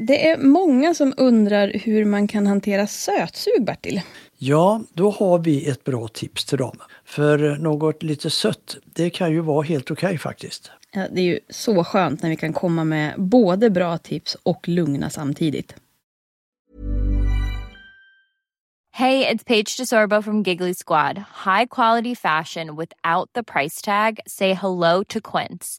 Det är många som undrar hur man kan hantera sötsug, Bertil. Ja, då har vi ett bra tips till dem. För något lite sött, det kan ju vara helt okej okay, faktiskt. Ja, det är ju så skönt när vi kan komma med både bra tips och lugna samtidigt. Hey, it's Paige DeSorbo from Giggly Squad. High quality fashion without the price tag. Say hello to Quince.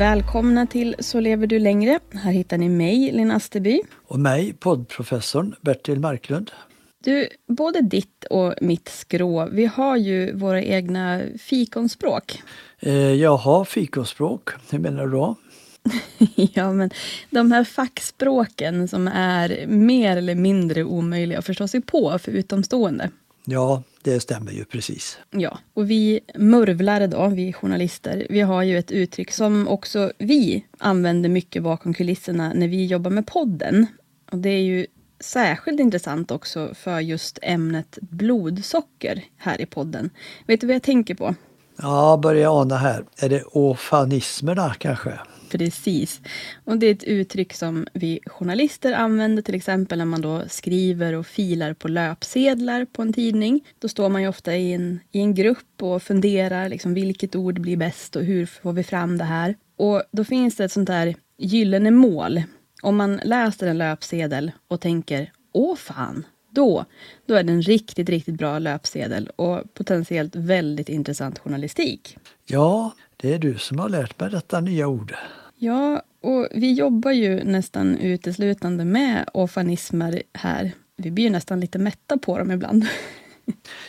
Välkomna till Så lever du längre. Här hittar ni mig, Linn Asterby. Och mig, poddprofessorn Bertil Marklund. Du, både ditt och mitt skrå, vi har ju våra egna fikonspråk. Eh, jag har fikonspråk, hur menar du då? ja, men de här fackspråken som är mer eller mindre omöjliga att förstå sig på för utomstående. Ja, det stämmer ju precis. Ja, och vi murvlare då, vi journalister, vi har ju ett uttryck som också vi använder mycket bakom kulisserna när vi jobbar med podden. Och det är ju särskilt intressant också för just ämnet blodsocker här i podden. Vet du vad jag tänker på? Ja, börjar ana här. Är det ofanismerna kanske? Precis. Och det är ett uttryck som vi journalister använder till exempel när man då skriver och filar på löpsedlar på en tidning. Då står man ju ofta i en, i en grupp och funderar liksom vilket ord blir bäst och hur får vi fram det här. Och då finns det ett sånt där gyllene mål. Om man läser en löpsedel och tänker åh fan, då, då är det en riktigt, riktigt bra löpsedel och potentiellt väldigt intressant journalistik. Ja, det är du som har lärt mig detta nya ord. Ja, och vi jobbar ju nästan uteslutande med ofanismer här. Vi blir ju nästan lite mätta på dem ibland.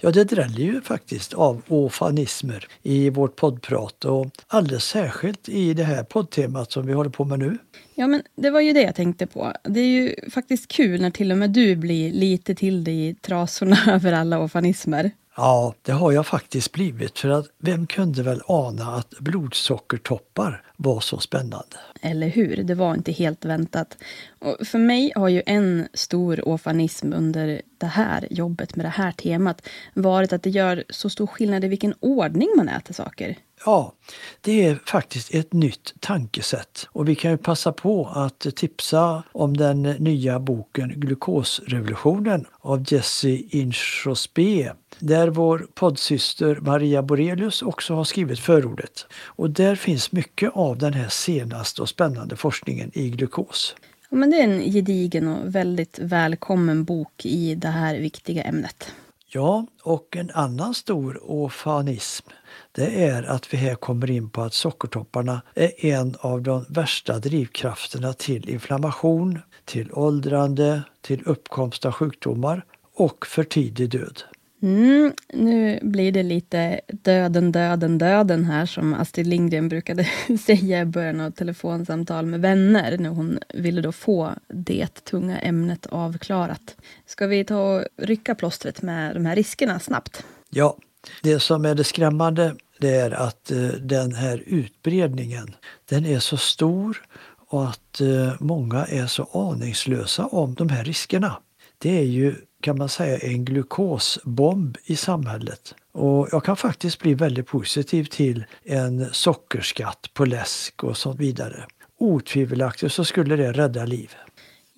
Ja, det dräller ju faktiskt av ofanismer i vårt poddprat och alldeles särskilt i det här poddtemat som vi håller på med nu. Ja, men det var ju det jag tänkte på. Det är ju faktiskt kul när till och med du blir lite till dig i trasorna över alla ofanismer. Ja, det har jag faktiskt blivit för att vem kunde väl ana att blodsockertoppar var så spännande? Eller hur? Det var inte helt väntat. Och för mig har ju en stor ofanism under det här jobbet med det här temat varit att det gör så stor skillnad i vilken ordning man äter saker. Ja, det är faktiskt ett nytt tankesätt och vi kan ju passa på att tipsa om den nya boken Glukosrevolutionen av Jesse Inchospe där vår poddsyster Maria Borelius också har skrivit förordet. Och där finns mycket av den här senaste och spännande forskningen i glukos. Ja, men det är en gedigen och väldigt välkommen bok i det här viktiga ämnet. Ja, och en annan stor ofanism det är att vi här kommer in på att sockertopparna är en av de värsta drivkrafterna till inflammation, till åldrande, till uppkomst av sjukdomar och för tidig död. Mm, nu blir det lite döden, döden, döden här som Astrid Lindgren brukade säga i början av telefonsamtal med vänner när hon ville då få det tunga ämnet avklarat. Ska vi ta och rycka plåstret med de här riskerna snabbt? Ja, det som är det skrämmande det är att eh, den här utbredningen den är så stor och att eh, många är så aningslösa om de här riskerna. Det är ju kan man säga en glukosbomb i samhället. Och jag kan faktiskt bli väldigt positiv till en sockerskatt på läsk och så vidare. Otvivelaktigt så skulle det rädda liv.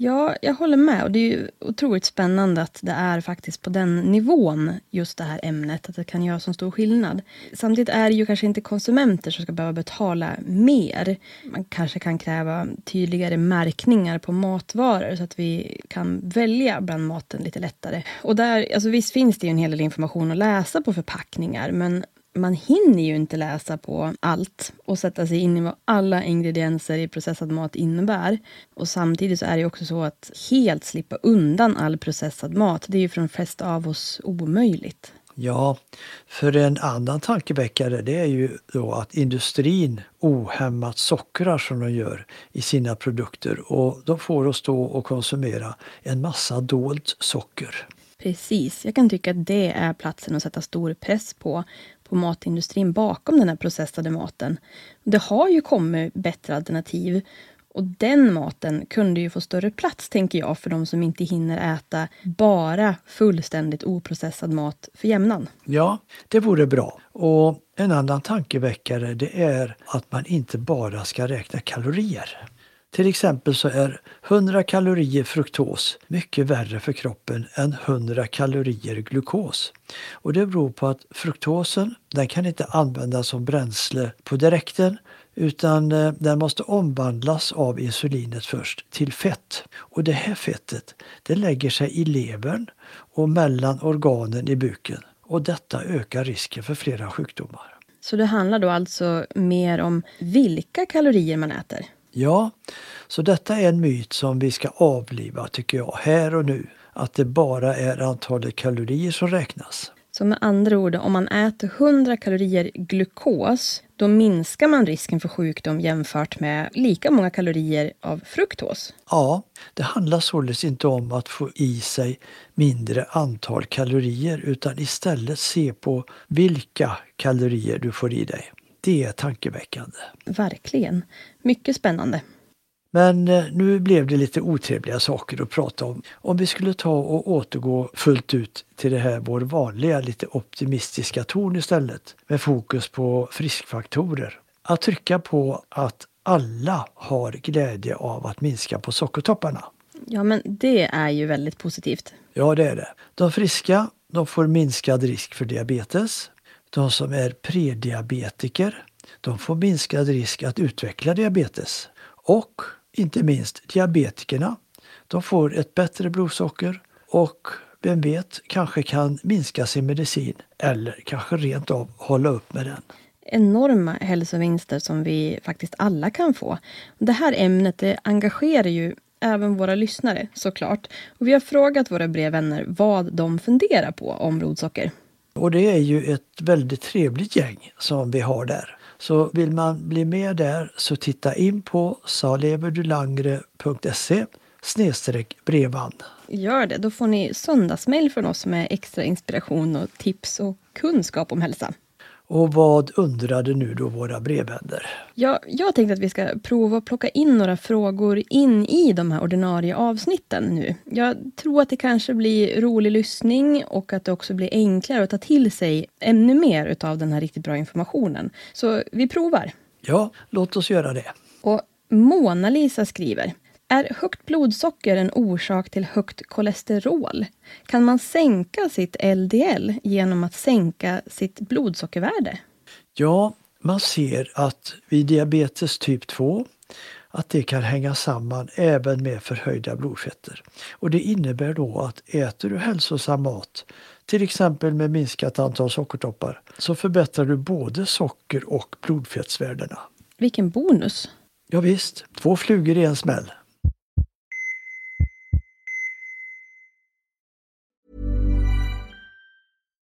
Ja, jag håller med. Och det är ju otroligt spännande att det är faktiskt på den nivån, just det här ämnet, att det kan göra så stor skillnad. Samtidigt är det ju kanske inte konsumenter som ska behöva betala mer. Man kanske kan kräva tydligare märkningar på matvaror så att vi kan välja bland maten lite lättare. Och där, alltså visst finns det ju en hel del information att läsa på förpackningar, men man hinner ju inte läsa på allt och sätta sig in i vad alla ingredienser i processad mat innebär. Och samtidigt så är det också så att helt slippa undan all processad mat, det är ju för de flesta av oss omöjligt. Ja, för en annan tankeväckare det är ju då att industrin ohämmat sockrar som de gör i sina produkter och de får oss då att konsumera en massa dolt socker. Precis, jag kan tycka att det är platsen att sätta stor press på på matindustrin bakom den här processade maten. Det har ju kommit bättre alternativ och den maten kunde ju få större plats, tänker jag, för de som inte hinner äta bara fullständigt oprocessad mat för jämnan. Ja, det vore bra. Och en annan tankeväckare det är att man inte bara ska räkna kalorier. Till exempel så är 100 kalorier fruktos mycket värre för kroppen än 100 kalorier glukos. Och det beror på att fruktosen den kan inte användas som bränsle på direkten utan eh, den måste omvandlas av insulinet först till fett. Och det här fettet det lägger sig i levern och mellan organen i buken och detta ökar risken för flera sjukdomar. Så det handlar då alltså mer om vilka kalorier man äter? Ja, så detta är en myt som vi ska avliva tycker jag, här och nu. Att det bara är antalet kalorier som räknas. Så med andra ord, om man äter 100 kalorier glukos, då minskar man risken för sjukdom jämfört med lika många kalorier av fruktos? Ja, det handlar således inte om att få i sig mindre antal kalorier utan istället se på vilka kalorier du får i dig. Det är tankeväckande. Verkligen. Mycket spännande. Men eh, nu blev det lite otrevliga saker att prata om. Om vi skulle ta och återgå fullt ut till det här vår vanliga lite optimistiska ton istället med fokus på friskfaktorer. Att trycka på att alla har glädje av att minska på sockertopparna. Ja, men det är ju väldigt positivt. Ja, det är det. De friska de får minskad risk för diabetes. De som är prediabetiker de får minskad risk att utveckla diabetes. Och inte minst diabetikerna. De får ett bättre blodsocker och vem vet, kanske kan minska sin medicin eller kanske rent av hålla upp med den. Enorma hälsovinster som vi faktiskt alla kan få. Det här ämnet det engagerar ju även våra lyssnare såklart. Och vi har frågat våra brevvänner vad de funderar på om blodsocker. Och det är ju ett väldigt trevligt gäng som vi har där. Så vill man bli med där så titta in på saleverdulangre.se snedstreck brevband. Gör det, då får ni söndagsmail från oss med extra inspiration och tips och kunskap om hälsa. Och vad undrade nu då våra brevvänner? Ja, jag tänkte att vi ska prova att plocka in några frågor in i de här ordinarie avsnitten nu. Jag tror att det kanske blir rolig lyssning och att det också blir enklare att ta till sig ännu mer utav den här riktigt bra informationen. Så vi provar. Ja, låt oss göra det. Och Mona-Lisa skriver är högt blodsocker en orsak till högt kolesterol? Kan man sänka sitt LDL genom att sänka sitt blodsockervärde? Ja, man ser att vid diabetes typ 2 att det kan hänga samman även med förhöjda blodfetter. Och det innebär då att äter du hälsosam mat, till exempel med minskat antal sockertoppar, så förbättrar du både socker och blodfettsvärdena. Vilken bonus! Ja, visst, två flugor i en smäll.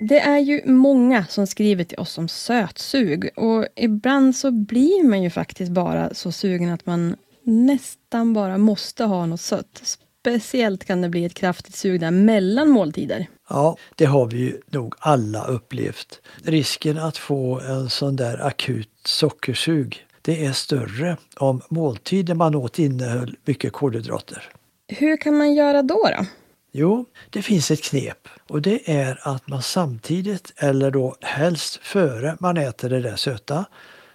Det är ju många som skriver till oss om sötsug och ibland så blir man ju faktiskt bara så sugen att man nästan bara måste ha något sött. Speciellt kan det bli ett kraftigt sug där mellan måltider. Ja, det har vi ju nog alla upplevt. Risken att få en sån där akut sockersug, det är större om måltiden man åt innehöll mycket kolhydrater. Hur kan man göra då? då? Jo, det finns ett knep och det är att man samtidigt, eller då helst före man äter det där söta,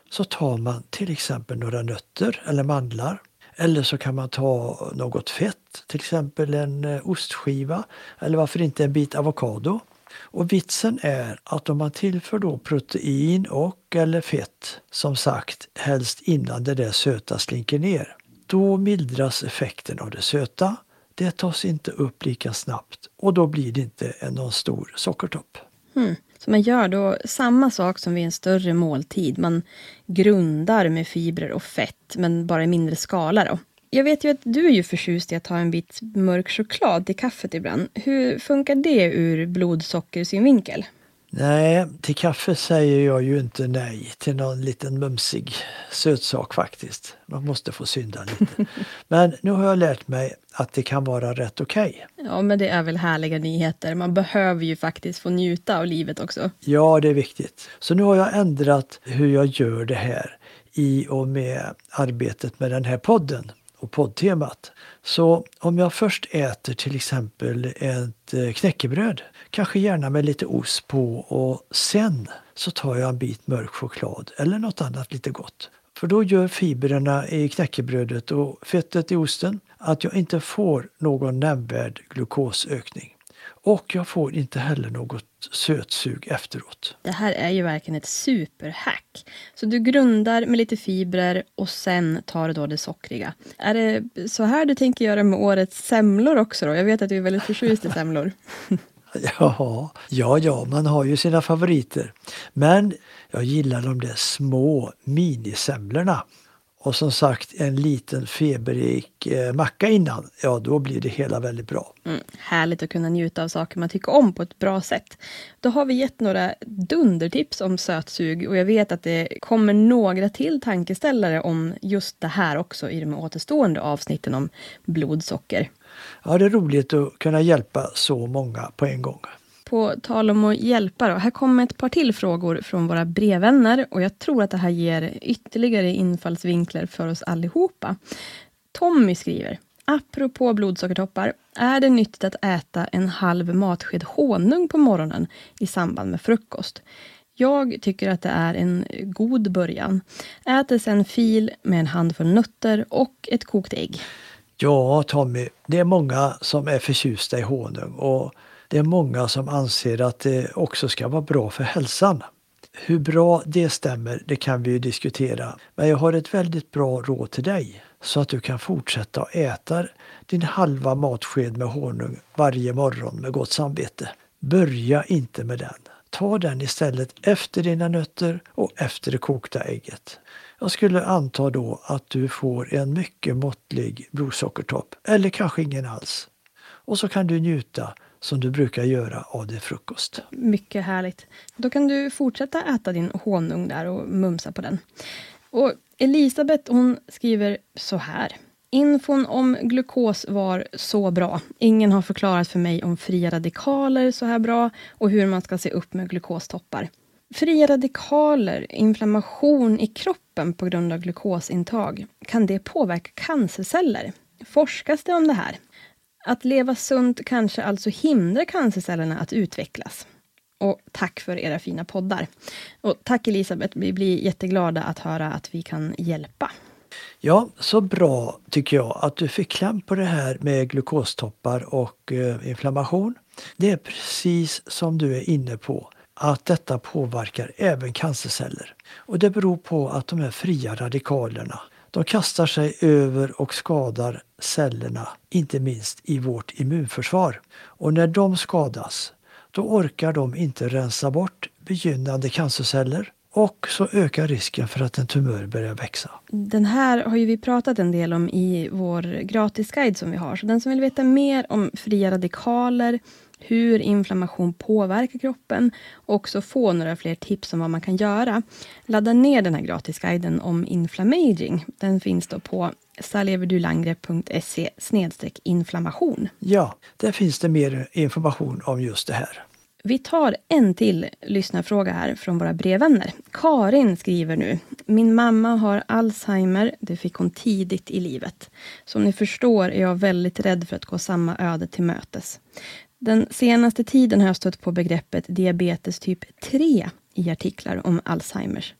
så tar man till exempel några nötter eller mandlar. Eller så kan man ta något fett, till exempel en eh, ostskiva eller varför inte en bit avokado. Och vitsen är att om man tillför då protein och eller fett, som sagt helst innan det där söta slinker ner, då mildras effekten av det söta det tas inte upp lika snabbt och då blir det inte någon stor sockertopp. Mm. Så man gör då samma sak som vid en större måltid. Man grundar med fibrer och fett, men bara i mindre skala. Då. Jag vet ju att du är ju förtjust i att ta en bit mörk choklad till kaffet ibland. Hur funkar det ur blodsockersynvinkel? Nej, till kaffe säger jag ju inte nej till någon liten mumsig sötsak faktiskt. Man måste få synda lite. Men nu har jag lärt mig att det kan vara rätt okej. Okay. Ja, men det är väl härliga nyheter. Man behöver ju faktiskt få njuta av livet också. Ja, det är viktigt. Så nu har jag ändrat hur jag gör det här i och med arbetet med den här podden och poddtemat. Så om jag först äter till exempel ett eh, knäckebröd, kanske gärna med lite ost på och sen så tar jag en bit mörk choklad eller något annat lite gott. För då gör fibrerna i knäckebrödet och fettet i osten att jag inte får någon nämnvärd glukosökning och jag får inte heller något sötsug efteråt. Det här är ju verkligen ett superhack. Så du grundar med lite fibrer och sen tar du då det sockriga. Är det så här du tänker göra med årets semlor också då? Jag vet att du är väldigt förtjust i semlor. Ja, ja, ja, man har ju sina favoriter. Men jag gillar de där små minisemlorna. Och som sagt en liten feberrik eh, macka innan, ja då blir det hela väldigt bra. Mm, härligt att kunna njuta av saker man tycker om på ett bra sätt. Då har vi gett några dundertips om sötsug och jag vet att det kommer några till tankeställare om just det här också i de återstående avsnitten om blodsocker. Ja, det är roligt att kunna hjälpa så många på en gång. På tal om att hjälpa då. Här kommer ett par till frågor från våra brevvänner och jag tror att det här ger ytterligare infallsvinklar för oss allihopa. Tommy skriver Apropå blodsockertoppar, är det nyttigt att äta en halv matsked honung på morgonen i samband med frukost? Jag tycker att det är en god början. Äter sen fil med en handfull nötter och ett kokt ägg. Ja, Tommy, det är många som är förtjusta i honung och det är många som anser att det också ska vara bra för hälsan. Hur bra det stämmer, det kan vi ju diskutera. Men jag har ett väldigt bra råd till dig så att du kan fortsätta att äta din halva matsked med honung varje morgon med gott samvete. Börja inte med den. Ta den istället efter dina nötter och efter det kokta ägget. Jag skulle anta då att du får en mycket måttlig blodsockertopp eller kanske ingen alls. Och så kan du njuta som du brukar göra av din frukost. Mycket härligt. Då kan du fortsätta äta din honung där och mumsa på den. Och Elisabeth hon skriver så här. Infon om glukos var så bra. Ingen har förklarat för mig om fria radikaler så här bra och hur man ska se upp med glukostoppar. Fria radikaler, inflammation i kroppen på grund av glukosintag, kan det påverka cancerceller? Forskas det om det här? Att leva sunt kanske alltså hindrar cancercellerna att utvecklas. Och tack för era fina poddar. Och tack Elisabeth, vi blir jätteglada att höra att vi kan hjälpa. Ja, så bra tycker jag att du fick kläm på det här med glukostoppar och eh, inflammation. Det är precis som du är inne på att detta påverkar även cancerceller. Och det beror på att de här fria radikalerna de kastar sig över och skadar cellerna, inte minst i vårt immunförsvar. Och när de skadas, då orkar de inte rensa bort begynnande cancerceller och så ökar risken för att en tumör börjar växa. Den här har ju vi pratat en del om i vår gratisguide som vi har. Så den som vill veta mer om fria radikaler, hur inflammation påverkar kroppen och också få några fler tips om vad man kan göra. Ladda ner den här gratisguiden om inflammaging. Den finns då på saleverdulangre.se inflammation. Ja, där finns det mer information om just det här. Vi tar en till lyssnarfråga här från våra brevvänner. Karin skriver nu. Min mamma har Alzheimer. Det fick hon tidigt i livet. Som ni förstår är jag väldigt rädd för att gå samma öde till mötes. Den senaste tiden har jag stött på begreppet diabetes typ 3 i artiklar om Alzheimers.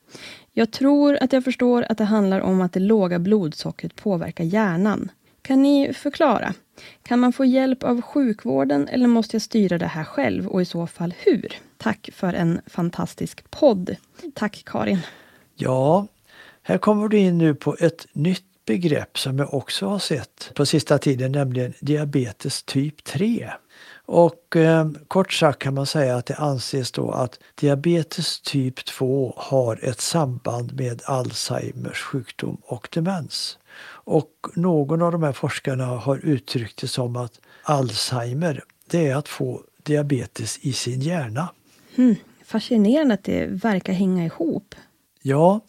Jag tror att jag förstår att det handlar om att det låga blodsockret påverkar hjärnan. Kan ni förklara? Kan man få hjälp av sjukvården eller måste jag styra det här själv och i så fall hur? Tack för en fantastisk podd. Tack Karin. Ja, här kommer du in nu på ett nytt begrepp som jag också har sett på sista tiden, nämligen diabetes typ 3. Och eh, kort sagt kan man säga att det anses då att diabetes typ 2 har ett samband med Alzheimers sjukdom och demens. Och någon av de här forskarna har uttryckt det som att Alzheimer, det är att få diabetes i sin hjärna. Hmm, fascinerande att det verkar hänga ihop. Ja,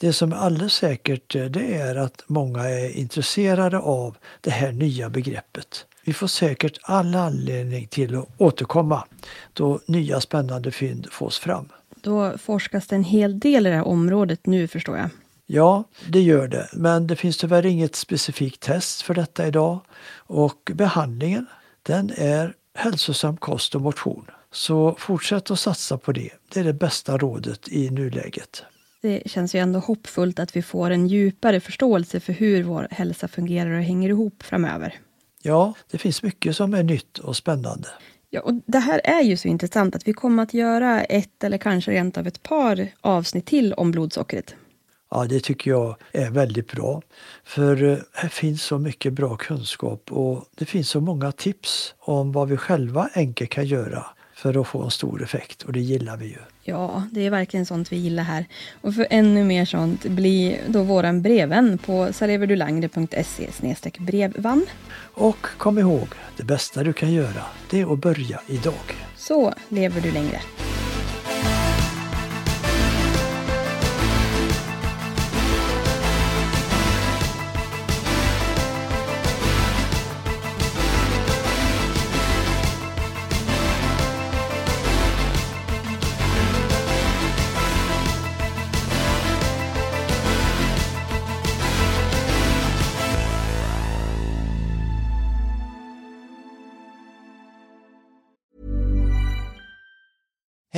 det som är alldeles säkert eh, det är att många är intresserade av det här nya begreppet. Vi får säkert all anledning till att återkomma då nya spännande fynd fås fram. Då forskas det en hel del i det här området nu förstår jag. Ja, det gör det. Men det finns tyvärr inget specifikt test för detta idag. Och behandlingen, den är hälsosam kost och motion. Så fortsätt att satsa på det. Det är det bästa rådet i nuläget. Det känns ju ändå hoppfullt att vi får en djupare förståelse för hur vår hälsa fungerar och hänger ihop framöver. Ja, det finns mycket som är nytt och spännande. Ja, och det här är ju så intressant att vi kommer att göra ett eller kanske rent av ett par avsnitt till om blodsockret. Ja, det tycker jag är väldigt bra. För eh, här finns så mycket bra kunskap och det finns så många tips om vad vi själva enkelt kan göra för att få en stor effekt och det gillar vi ju. Ja, det är verkligen sånt vi gillar här. Och för ännu mer sånt, bli då våran brevvän på sareverdulangre.se brevvann. Och kom ihåg, det bästa du kan göra, det är att börja idag. Så lever du längre.